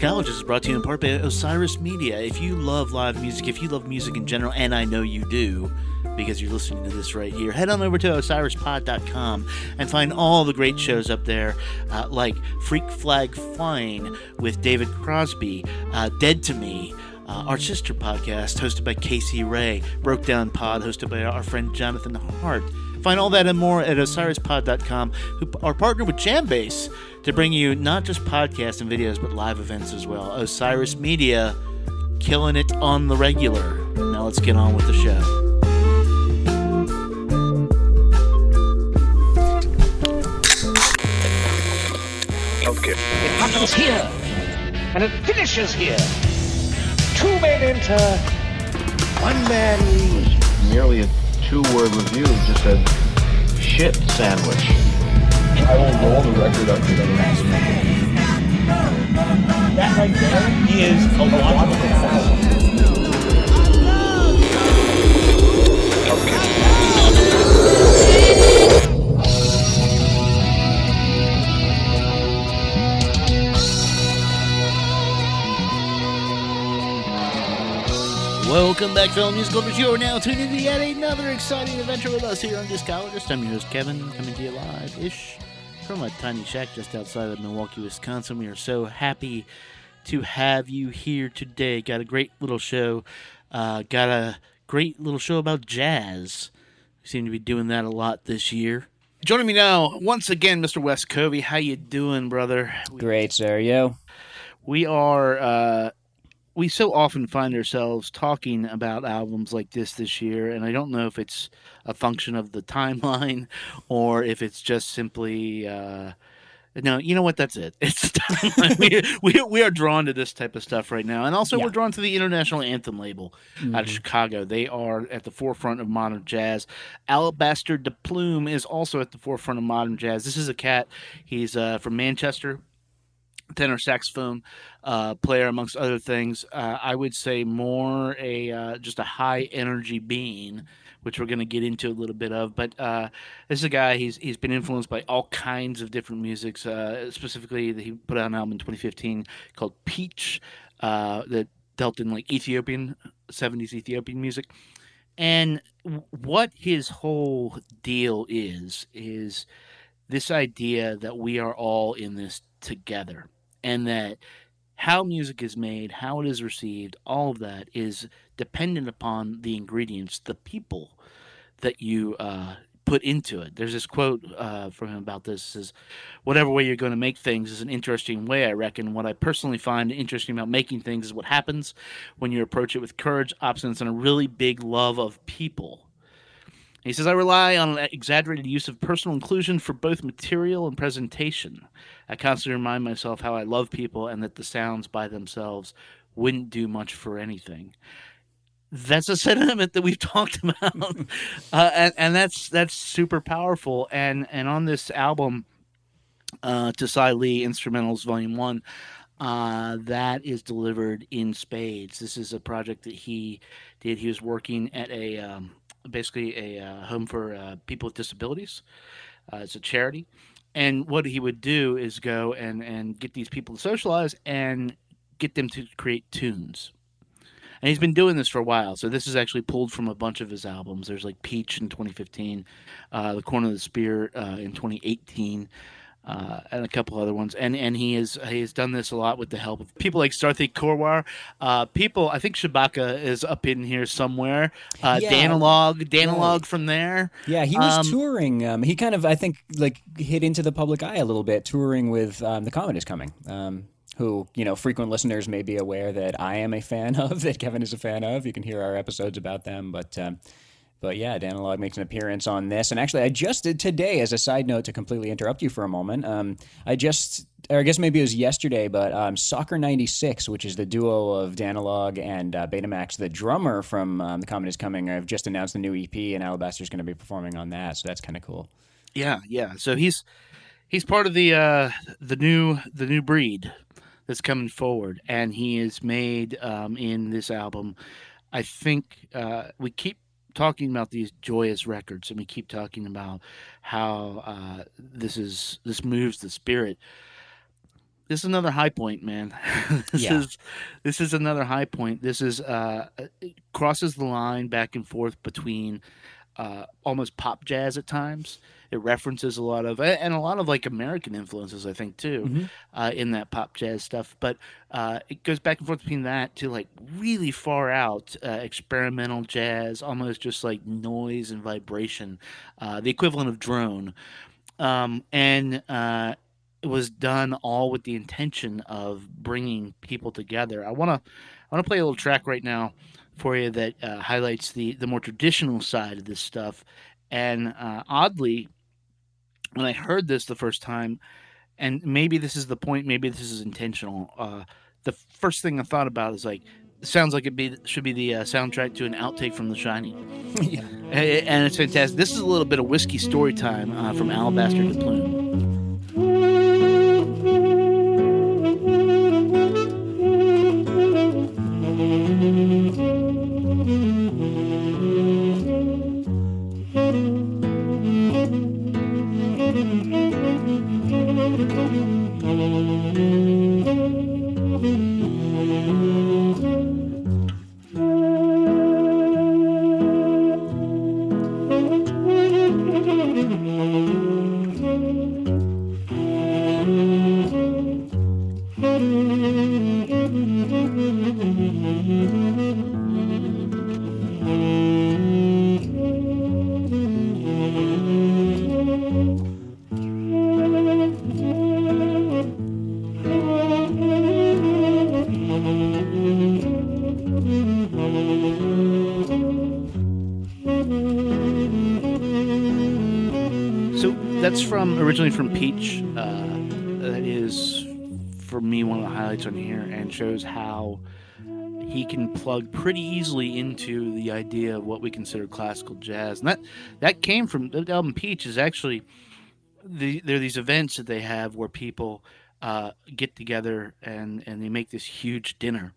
Discologist is brought to you in part by Osiris Media. If you love live music, if you love music in general, and I know you do, because you're listening to this right here, head on over to osirispod.com and find all the great shows up there, uh, like Freak Flag Flying with David Crosby, uh, Dead to Me, uh, our sister podcast hosted by Casey Rea, Broke Down Pod hosted by our friend Jonathan Hart. Find all that and more at osirispod.com, who are partnered with Jambase to bring you not just podcasts and videos, but live events as well. Osiris Media, killing it on the regular. Now let's get on with the show. Okay. It happens here, and it finishes here. Two men enter, one man leaves. Merely a two-word review just said shit sandwich. I will roll the record up to the That right there is a logical fallacy. Welcome back, fellow musical lovers. You are now tuned into yet another exciting adventure with us here on Discologist. I'm your host, Kevin, coming to you live ish from a tiny shack just outside of Milwaukee, Wisconsin. We are so happy to have you here today. Got a great little show. Uh, got a great little show about jazz. We seem to be doing that a lot this year. Joining me now, once again, Mr. Wes Covey. How you doing, brother? Great, sir. Yo. we are uh we so often find ourselves talking about albums like this this year and i don't know if it's a function of the timeline or if it's just simply uh no, you know what? That's it. It's we, we, we are drawn to this type of stuff right now, and also Yeah. we're drawn to the International Anthem label out of Chicago. They are at the forefront of modern jazz. Alabaster de Plume is also at the forefront of modern jazz. This is a cat. He's uh, from Manchester, tenor saxophone uh, player, amongst other things. Uh, I would say more a uh, just a high energy being, which we're going to get into a little bit of. But uh, this is a guy. He's he's been influenced by all kinds of different musics. Uh, specifically, he put out an album in 2015 called Peach uh, that dealt in like Ethiopian 70s Ethiopian music. And what his whole deal is is this idea that we are all in this together and that how music is made, how it is received, all of that is dependent upon the ingredients, the people that you uh, put into it. There's this quote uh, from him about this: "Says whatever way you're going to make things is an interesting way. I reckon. What I personally find interesting about making things is what happens when you approach it with courage, obstinance, and a really big love of people." He says, I rely on an exaggerated use of personal inclusion for both material and presentation. I constantly remind myself how I love people and that the sounds by themselves wouldn't do much for anything. That's a sentiment that we've talked about, uh, and, and that's that's super powerful. And and on this album, uh, to Cy Lee Instrumentals Volume One, uh, that is delivered in spades. This is a project that he did. He was working at a um, basically a uh, home for uh, people with disabilities. Uh, it's a charity, and what he would do is go and and get these people to socialize and get them to create tunes. And he's been doing this for a while. So this is actually pulled from a bunch of his albums. There's like Peach in 2015, uh, The Corner of the Sphere uh, in 2018 uh, and a couple other ones. And and he has he has done this a lot with the help of people like Sarathy Korwar. Uh, people, I think Shabaka is up in here somewhere. Uh, Yeah. Danalogue, Danalogue from there. Yeah, he was Um, touring. Um, he kind of, I think, like hit into the public eye a little bit, touring with um, the Comet is coming. Um, who you know, frequent listeners may be aware that I am a fan of, that Kevin is a fan of. You can hear our episodes about them, but. But yeah, Danalogue makes an appearance on this, and actually, I just did today. As a side note, to completely interrupt you for a moment, um, I just, or I guess maybe it was yesterday, but um, Soccer '96, which is the duo of Danalogue and uh, Betamax, the drummer from um, the Comet is Coming, I've just announced the new EP, and Alabaster's going to be performing on that, so that's kind of cool. Yeah, yeah. So he's he's part of the uh, the new the new breed that's coming forward, and he is made um, in this album. I think uh, we keep talking about these joyous records, and we keep talking about how uh, this is this moves the spirit. this is another high point, man. this Yeah. is this is another high point. This is uh crosses the line back and forth between uh almost pop jazz at times. It references a lot of and a lot of like American influences, I think, too, Mm-hmm. uh, in that pop jazz stuff. But uh, it goes back and forth between that to like really far out uh, experimental jazz, almost just like noise and vibration, uh, the equivalent of drone um, and uh, it was done all with the intention of bringing people together. I want to I want to play a little track right now for you that uh, highlights the the more traditional side of this stuff. And uh, oddly, when I heard this the first time, and maybe this is the point, maybe this is intentional. Uh, the first thing I thought about is like. Sounds like it be should be the uh, soundtrack to an outtake from The Shining. yeah. And it's fantastic. This is a little bit of whiskey story time uh, from Alabaster de Plume. So that's from originally from Peach. Uh, that is for me one of the highlights on here, and shows how he can plug pretty easily into the idea of what we consider classical jazz. And that that came from the album Peach is actually the, there are these events that they have where people uh, get together and and they make this huge dinner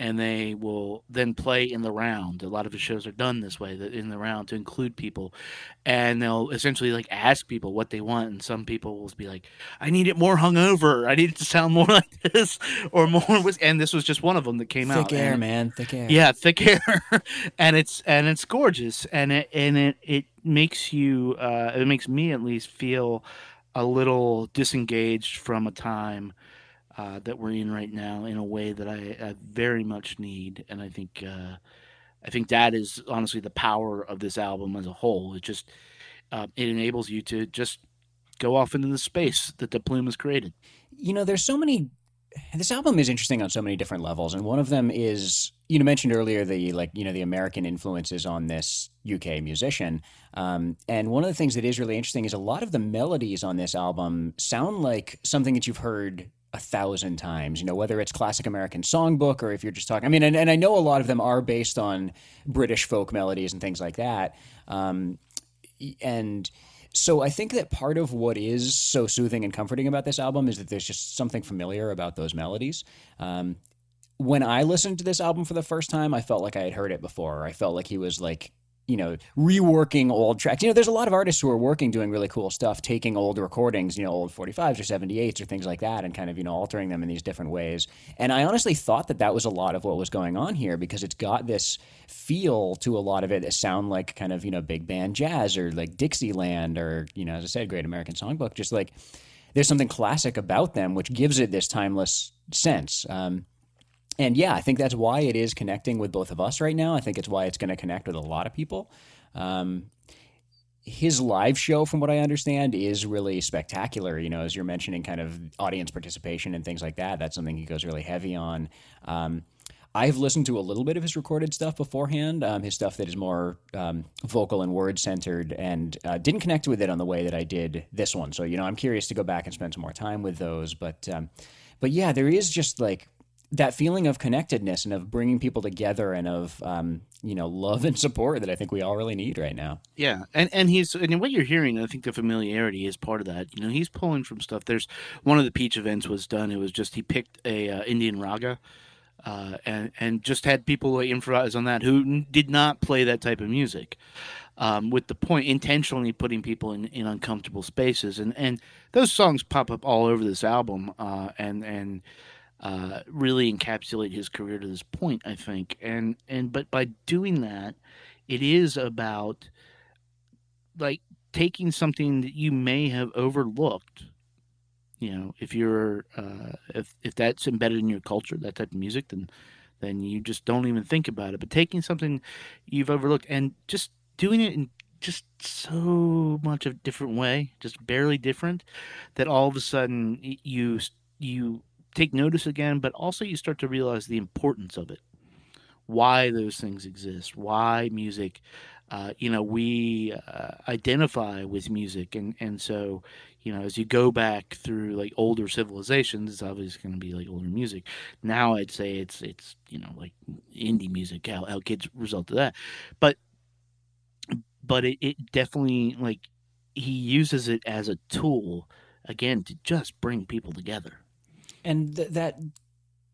and they will then play in the round. A lot of the shows are done this way, that in the round to include people, and they'll essentially like ask people what they want, and some people will be like, "I need it more hungover. I need it to sound more like this or more." And this was just one of them that came out. Thick Ear, and- man. Thick Ear. yeah, thick hair, and it's and it's gorgeous, and it and it it makes you, uh, it makes me at least feel a little disengaged from a time uh, that we're in right now in a way that I, I very much need, and I think uh, I think that is honestly the power of this album as a whole. It just uh, it enables you to just go off into the space that de Plume has created. you know, there's so many. This album is interesting on so many different levels, and one of them is you know mentioned earlier the like you know the American influences on this UK musician, um, and one of the things that is really interesting is a lot of the melodies on this album sound like something that you've heard a thousand times. You know, whether it's classic American songbook or if you're just talking. I mean, and, and I know a lot of them are based on British folk melodies and things like that. Um, and so I think that part of what is so soothing and comforting about this album is that there's just something familiar about those melodies. Um, when I listened to this album for the first time, I felt like I had heard it before. I felt like he was like, you know, reworking old tracks. You know, there's a lot of artists who are working doing really cool stuff, taking old recordings, you know, old 45s or 78s or things like that, and kind of, you know, altering them in these different ways. And I honestly thought that that was a lot of what was going on here because it's got this feel to a lot of it that sound like kind of, you know, big band jazz or like Dixieland or, you know, as I said, Great American Songbook. Just like there's something classic about them, which gives it this timeless sense. Um, and yeah, I think that's why it is connecting with both of us right now. I think it's why it's going to connect with a lot of people. Um, his live show, from what I understand, is really spectacular. You know, as you're mentioning, kind of audience participation and things like that. That's something he goes really heavy on. Um, I've listened to a little bit of his recorded stuff beforehand, um, his stuff that is more um, vocal and word centered, and uh, didn't connect with it on the way that I did this one. So, you know, I'm curious to go back and spend some more time with those. But, um, but yeah, there is just like that feeling of connectedness and of bringing people together and of um, you know love and support that I think we all really need right now. Yeah, and and he's and what you're hearing, I think the familiarity is part of that. You know, he's pulling from stuff. There's one of the Peach events was done. It was just he picked a uh, Indian raga, uh, and and just had people improvise on that who did not play that type of music. um, with the point intentionally putting people in, in uncomfortable spaces, and and those songs pop up all over this album, uh, and and uh, really encapsulate his career to this point, I think, and and but by doing that, it is about like taking something that you may have overlooked you know if you're uh, if if that's embedded in your culture that type of music then then you just don't even think about it. But taking something you've overlooked and just doing it in just so much of a different way just barely different that all of a sudden you you take notice again but also you start to realize the importance of it why those things exist why music uh, you know we uh, identify with music and and so you know, as you go back through like older civilizations, it's obviously going to be like older music. Now I'd say it's it's you know like indie music, how how kids result of that, but but it, it definitely like he uses it as a tool again to just bring people together. And th- that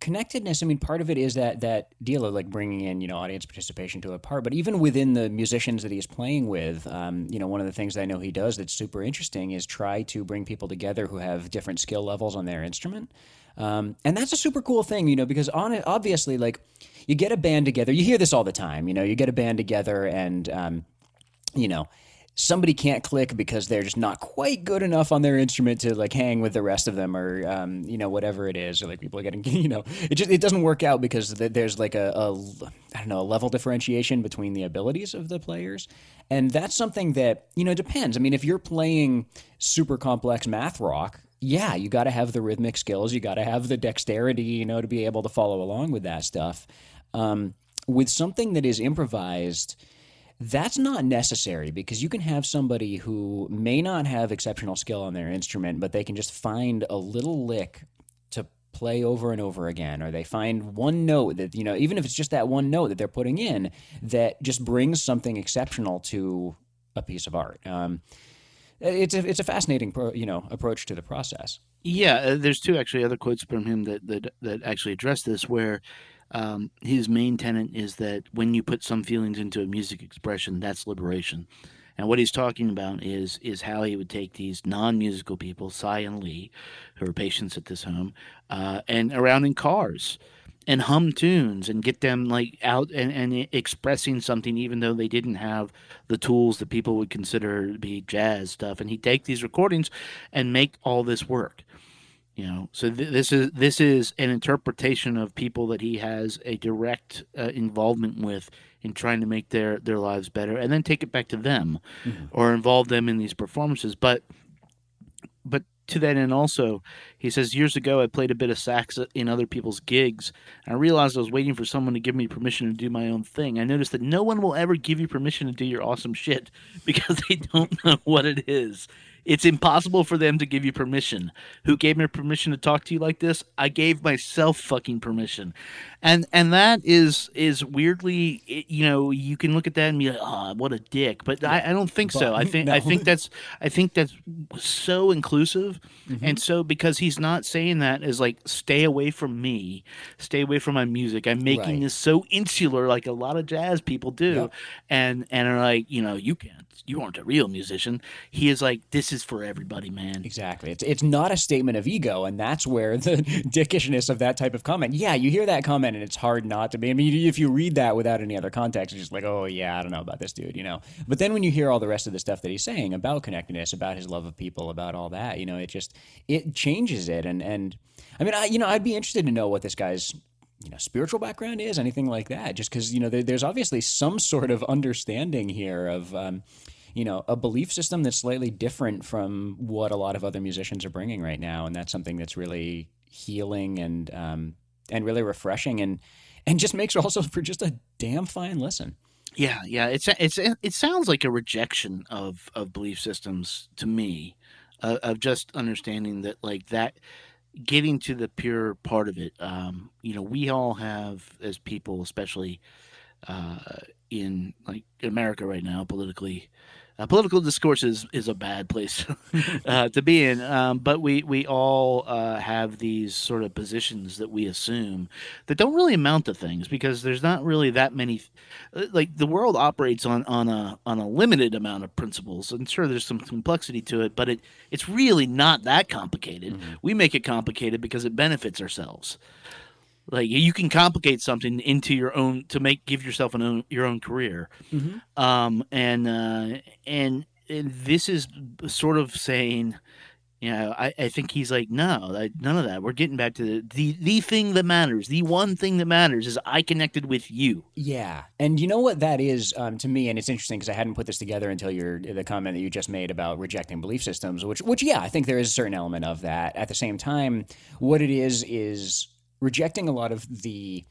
connectedness i mean part of it is that that deal of like bringing in you know audience participation to a part but even within the musicians that he's playing with um, you know one of the things i know he does that's super interesting is try to bring people together who have different skill levels on their instrument. Um, and that's a super cool thing you know because on it obviously like you get a band together. You hear this all the time you know you get a band together and um, you know somebody can't click because they're just not quite good enough on their instrument to like hang with the rest of them or um, you know whatever it is or like people are getting you know it just it doesn't work out because there's like a, a I don't know a level differentiation between the abilities of the players. And that's something that you know depends. I mean if you're playing super complex math rock yeah you got to have the rhythmic skills you got to have the dexterity you know to be able to follow along with that stuff. Um, with something that is improvised that's not necessary because you can have somebody who may not have exceptional skill on their instrument, but they can just find a little lick to play over and over again, or they find one note that, you know, even if it's just that one note that they're putting in that just brings something exceptional to a piece of art. Um, it's a it's a fascinating pro, you know approach to the process. Yeah, uh, there's two actually other quotes from him that that that actually address this where um, his main tenet is that when you put some feelings into a music expression, that's liberation. And what he's talking about is is how he would take these non-musical people, Sy and Lee, who are patients at this home, uh, and around in cars, and hum tunes and get them like out and, and expressing something, even though they didn't have the tools that people would consider to be jazz stuff. And he'd take these recordings and make all this work you know so th- this is this is an interpretation of people that he has a direct uh, involvement with in trying to make their their lives better and then take it back to them mm-hmm. or involve them in these performances. But but to that end also he says years ago i played a bit of sax in other people's gigs. And i realized i was waiting for someone to give me permission to do my own thing. I noticed that no one will ever give you permission to do your awesome shit because they don't know what it is it's impossible for them to give you permission. Who gave me permission to talk to you like this? I gave myself fucking permission. And and that is is weirdly you know, you can look at that and be like, "Oh, what a dick." But I, I don't think but, so. I think no. I think that's I think that's so inclusive. Mm-hmm. And so because he's not saying that as like stay away from me, stay away from my music. I'm making right. this so insular like a lot of jazz people do. Yep. And and are like, you know, you can't you aren't a real musician. He is like, this is for everybody, man. Exactly. It's it's not a statement of ego, and that's where the dickishness of that type of comment. Yeah, you hear that comment, and it's hard not to be. I mean, if you read that without any other context, it's just like, oh yeah, I don't know about this dude, you know. But then when you hear all the rest of the stuff that he's saying about connectedness, about his love of people, about all that, you know, it just it changes it. And and I mean, I you know, I'd be interested to know what this guy's you know spiritual background is anything like that just because you know there, there's obviously some sort of understanding here of um, you know a belief system that's slightly different from what a lot of other musicians are bringing right now, and that's something that's really healing and um, and really refreshing and and just makes also for just a damn fine listen. Yeah, yeah, it's it's it sounds like a rejection of of belief systems to me, uh, of just understanding that like that getting to the pure part of it. Um, you know, we all have as people, especially uh, in like America right now, politically, uh, political discourse is, is a bad place uh, to be in. Um, but we we all uh, have these sort of positions that we assume that don't really amount to things because there's not really that many. uh, Like the world operates on on a on a limited amount of principles, and sure, there's some complexity to it, but it it's really not that complicated. We make it complicated because it benefits ourselves like you can complicate something into your own to make give yourself an own your own career. Um and uh and, and this is sort of saying you know i, I think he's like no I, none of that. We're getting back to the, the the thing that matters. The one thing that matters is i connected with you. Yeah, and you know what that is um, to me, and it's interesting because I hadn't put this together until your the comment that you just made about rejecting belief systems, which which yeah, I think there is a certain element of that. At the same time, what it is is rejecting a lot of the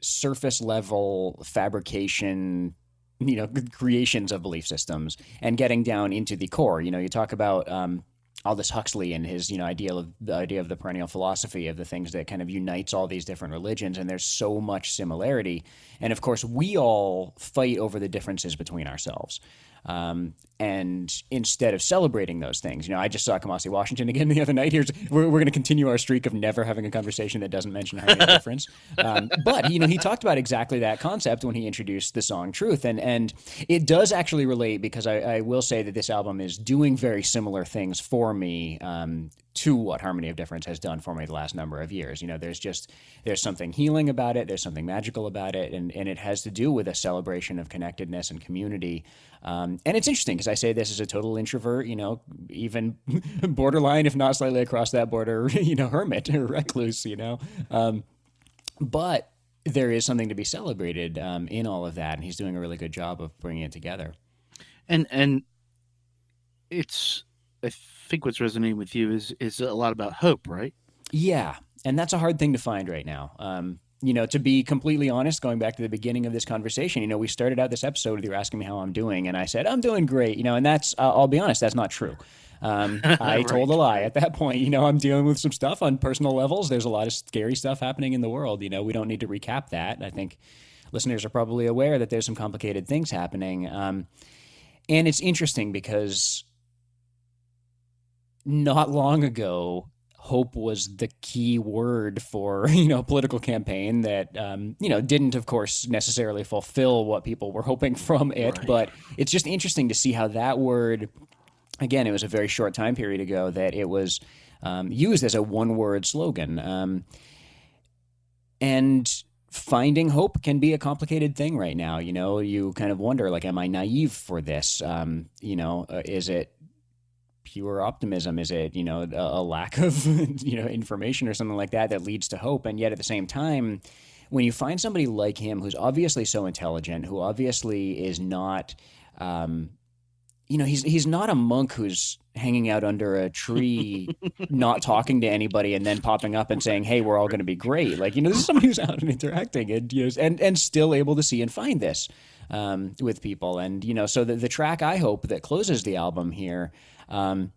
surface level fabrication you know creations of belief systems and getting down into the core you know you talk about um, Aldous Huxley and his, you know, ideal of the idea of the perennial philosophy of the things that kind of unites all these different religions, and there's so much similarity. And of course, we all fight over the differences between ourselves. Um, and instead of celebrating those things, you know, I just saw Kamasi Washington again the other night. Here's we're, we're going to continue our streak of never having a conversation that doesn't mention harmony difference. Um, but you know, he talked about exactly that concept when he introduced the song "Truth," and and it does actually relate because I, I will say that this album is doing very similar things for me. Um, to what Harmony of Difference has done for me the last number of years. You know, there's just there's something healing about it, there's something magical about it, and and it has to do with a celebration of connectedness and community. Um, and it's interesting because I say this as a total introvert, you know, even borderline, if not slightly across that border, you know, hermit or recluse, you know. Um, but there is something to be celebrated um, in all of that, and he's doing a really good job of bringing it together. and and it's i think what's resonating with you is is a lot about hope right Yeah, and that's a hard thing to find right now. Um, you know, to be completely honest, going back to the beginning of this conversation, you know, we started out this episode with you asking me how I'm doing, and I said I'm doing great. You know, and that's uh, I'll be honest, that's not true. Um, I told a lie at that point. You know, I'm dealing with some stuff on personal levels. There's a lot of scary stuff happening in the world. You know, we don't need to recap that. I think listeners are probably aware that there's some complicated things happening. Um, and it's interesting because not long ago, hope was the key word for you know a political campaign that um, you know didn't of course necessarily fulfill what people were hoping from it. But it's just interesting to see how that word again it was a very short time period ago that it was um, used as a one word slogan. Um, and finding hope can be a complicated thing right now you know? You kind of wonder like am i naive for this? Um, you know uh, is it pure optimism? Is it you know a, a lack of you know information or something like that that leads to hope? And yet at the same time, when you find somebody like him who's obviously so intelligent, who obviously is not, um, you know, he's he's not a monk who's hanging out under a tree, not talking to anybody, and then popping up and saying, "Hey, we're all going to be great." Like you know, this is somebody who's out and interacting and you know, and and still able to see and find this um, with people. And you know, so the the track I hope that closes the album here um,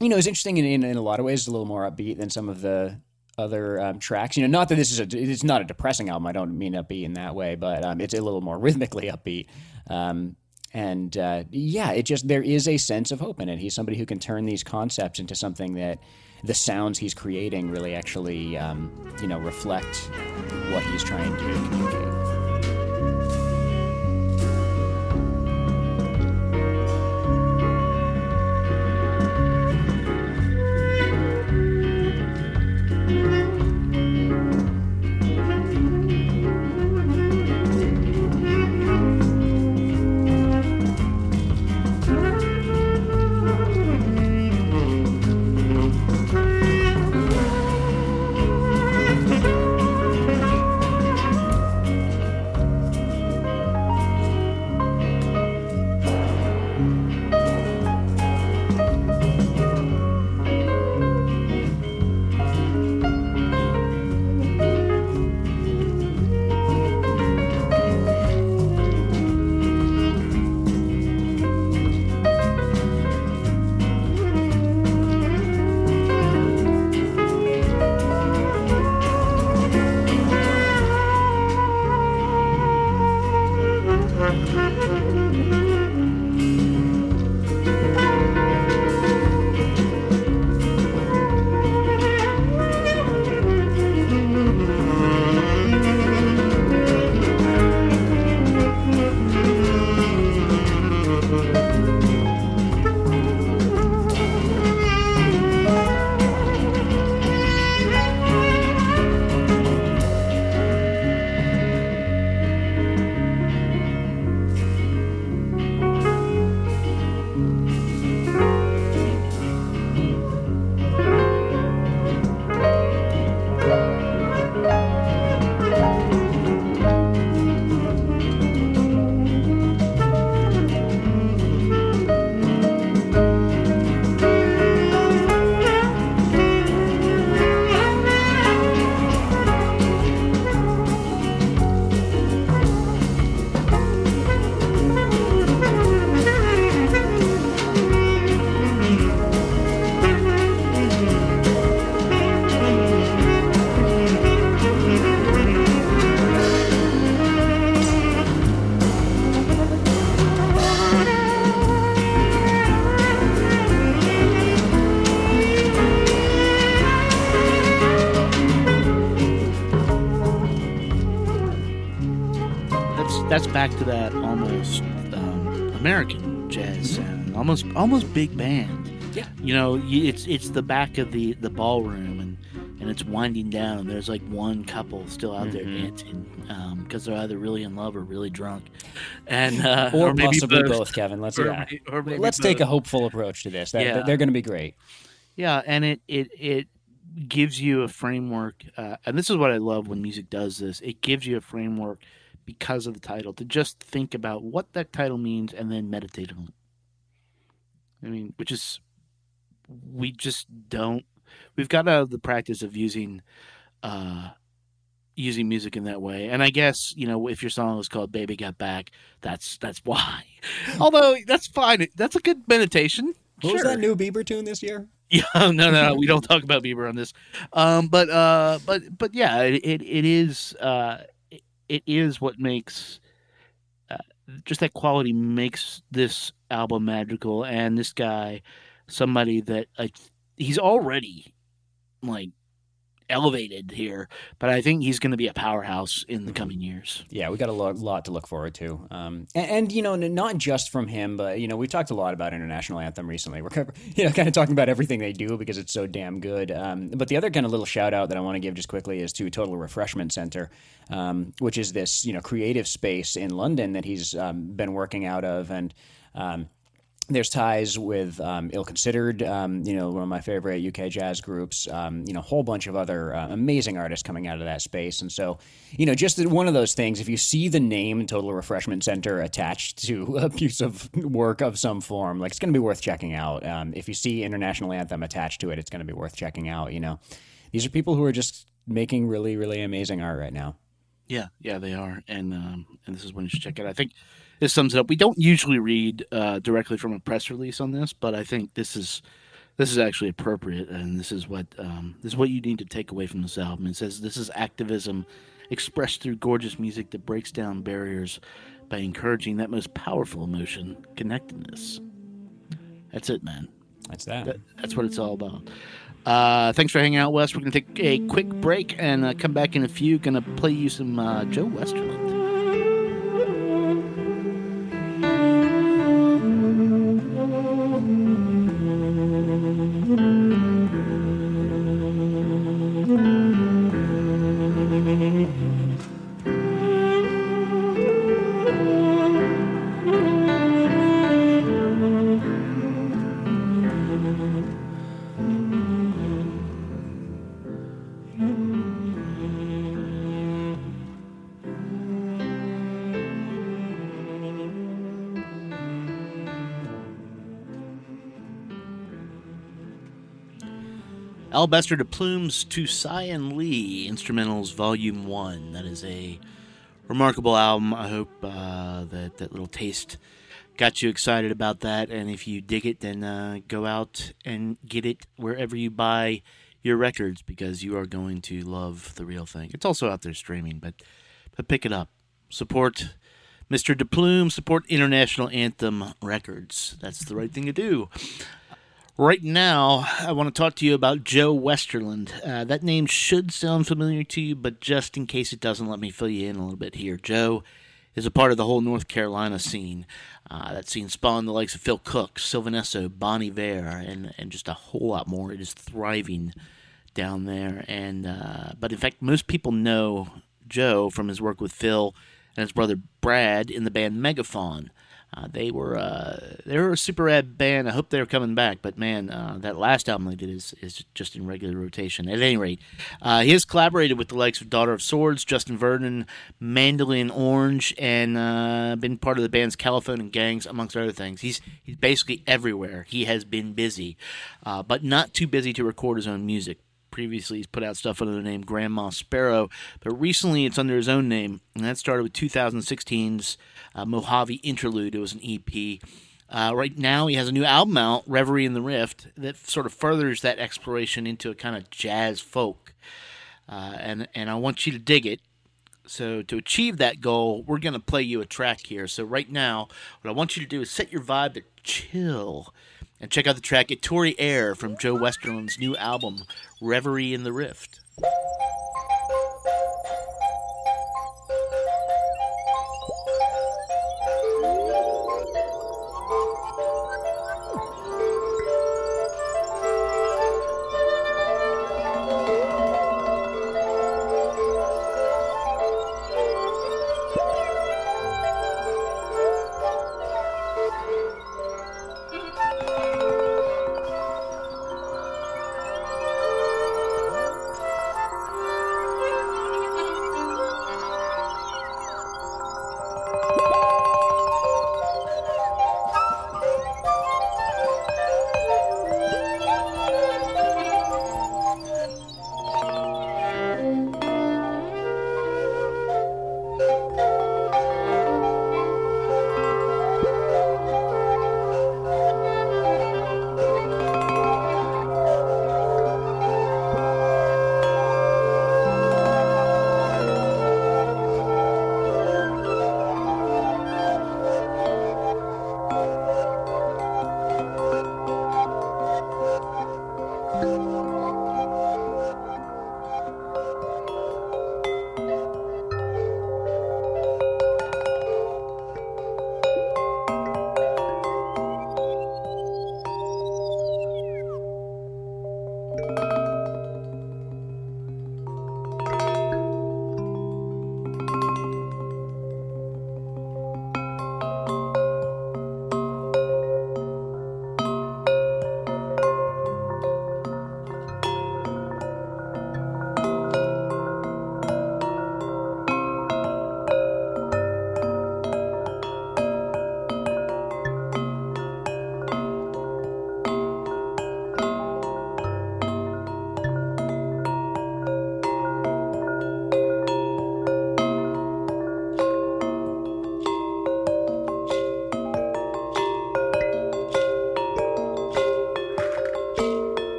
you know, it's interesting in, in, in a lot of ways. It's a little more upbeat than some of the other um, tracks. You know, not that this is a it's not a depressing album. I don't mean upbeat in that way, but um, it's a little more rhythmically upbeat. Um, and uh, yeah, it just there is a sense of hope in it. He's somebody who can turn these concepts into something that the sounds he's creating really actually um, you know reflect what he's trying to communicate. Almost almost big band. Yeah. You know, it's it's the back of the the ballroom and and it's winding down. There's like one couple still out there Mm-hmm. dancing because they're either really in love or really drunk, and uh, or, maybe possibly both. Kevin. Let's Or yeah. may- or maybe Let's take a hopeful approach to this. That, Yeah. They're going to be great. Yeah, and it it it gives you a framework, uh, and this is what I love when music does this. It gives you a framework because of the title to just think about what that title means and then meditate on it. I mean, which is we just don't. We've got out of the practice of using. uh using music in that way and i guess you know if your song is called baby got back that's that's why although that's fine that's a good meditation What was that new Bieber tune this year? yeah, no, no, no, we don't talk about Bieber on this. Um, but uh, but but yeah, it it, it is uh, it, it is what makes just that quality makes this album magical, and this guy, somebody that like he's already like elevated here, but I think he's going to be a powerhouse in the coming years. Yeah, we got a lo- lot to look forward to. Um, and, and, you know, n- not just from him, but, you know, we talked a lot about International Anthem recently. We're, you know, kind of talking about everything they do because it's so damn good. Um, but the other kind of little shout out that I want to give just quickly is to Total Refreshment Center, um, which is this, you know, creative space in London that he's um, been working out of. And, um, there's ties with um, Ill Considered, um, you know, one of my favorite UK jazz groups. Um, you know, a whole bunch of other uh, amazing artists coming out of that space, and so, you know, just one of those things. If you see the name Total Refreshment Center attached to a piece of work of some form, like it's going to be worth checking out. Um, if you see International Anthem attached to it, it's going to be worth checking out. You know, these are people who are just making really, really amazing art right now. Yeah, yeah, they are, and um, and this is when you should check it. I think this sums it up. We don't usually read uh, directly from a press release on this, but I think this is this is actually appropriate, and this is what um, this is what you need to take away from this album. It says this is activism expressed through gorgeous music that breaks down barriers by encouraging that most powerful emotion, connectedness. That's it, man. That's that. That, that's what it's all about. Uh, thanks for hanging out, Wes. We're going to take a quick break and uh, come back in a few. Going to play you some uh, Joe Westerlund. Alabaster de Plumes to Cyan Lee, Instrumentals Volume 1. That is a remarkable album. I hope uh, that that little taste got you excited about that. And if you dig it, then uh, go out and get it wherever you buy your records because you are going to love the real thing. It's also out there streaming, but, but pick it up. Support Mr. De Plume, support International Anthem Records. That's the right thing to do. Right now, I want to talk to you about Joe Westerlund. Uh, that name should sound familiar to you, but just in case it doesn't, let me fill you in a little bit here. Joe is a part of the whole North Carolina scene. Uh, that scene spawned the likes of Phil Cook, Sylvan Esso, Bon Iver, and, and just a whole lot more. It is thriving down there. And uh, But in fact, most people know Joe from his work with Phil and his brother Brad in the band Megafaun. Uh, they were uh, they were a super rad band. I hope they're coming back. But man, uh, that last album they did is, is just in regular rotation. At any rate, uh, he has collaborated with the likes of Daughter of Swords, Justin Vernon, Mandolin Orange, and uh, been part of the band's Califone and Gangs, amongst other things. He's he's basically everywhere. He has been busy, uh, but not too busy to record his own music previously he's put out stuff under the name Grandma Sparrow, but recently it's under his own name, and that started with 2016's uh, Mojave Interlude. It was an EP. Uh, right now, he has a new album out, Reverie in the Rift, that sort of furthers that exploration into a kind of jazz folk. Uh, and and I want you to dig it. So to achieve that goal, we're going to play you a track here. So right now, what I want you to do is set your vibe to chill and check out the track Ettore Air from Joe Westerlund's new album, Reverie in the Rift.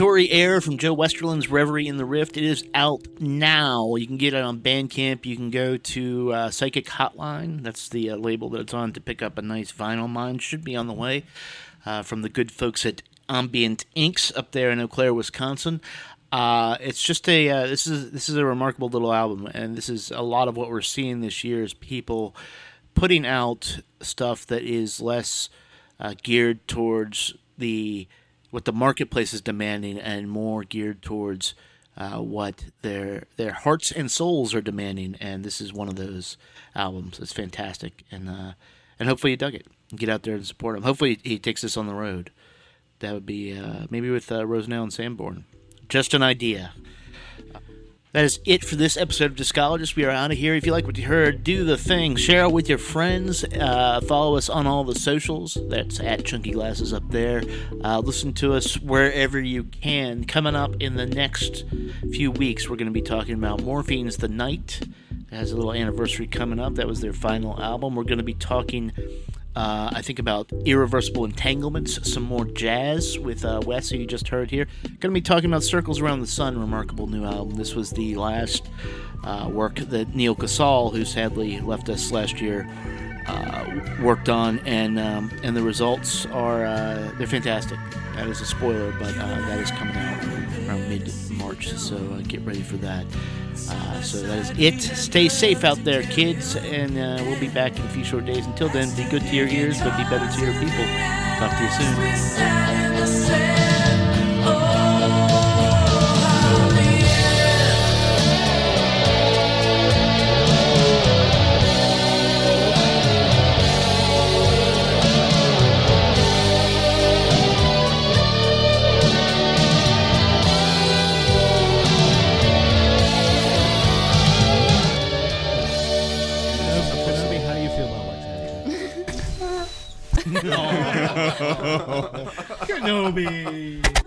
Itori Air from Joe Westerlund's Reverie in the Rift. It is out now. You can get it on Bandcamp. You can go to uh, Psychic Hotline. That's the uh, label that it's on to pick up a nice vinyl. Mine should be on the way uh, from the good folks at Ambient Inks up there in Eau Claire, Wisconsin. Uh, it's just a uh, this is this is a remarkable little album, and this is a lot of what we're seeing this year is people putting out stuff that is less uh, geared towards the what the marketplace is demanding, and more geared towards uh, what their their hearts and souls are demanding. And this is one of those albums. It's fantastic, and uh, and hopefully you dug it. Get out there and support him. Hopefully he takes this on the road. That would be uh, maybe with uh, and Sanborn. Just an idea. That is it for this episode of Discologist. We are out of here. If you like what you heard, do the thing. Share it with your friends. Uh, follow us on all the socials. That's at Chunky Glasses up there. Uh, listen to us wherever you can. Coming up in the next few weeks, we're going to be talking about Morphine's The Night. It has a little anniversary coming up. That was their final album. We're going to be talking uh, I think about irreversible entanglements, some more jazz with uh, Wes, who you just heard here. Going to be talking about Circles Around the Sun, remarkable new album. This was the last uh, work that Neal Casal, who sadly left us last year, uh, worked on, and um, and the results are uh, they're fantastic. That is a spoiler, but uh, that is coming out around mid March, so uh, get ready for that. Uh, so that is it. Stay safe out there, kids, and uh, we'll be back in a few short days. Until then, be good to your ears, but be better to your people. Talk to you soon. Kenobi.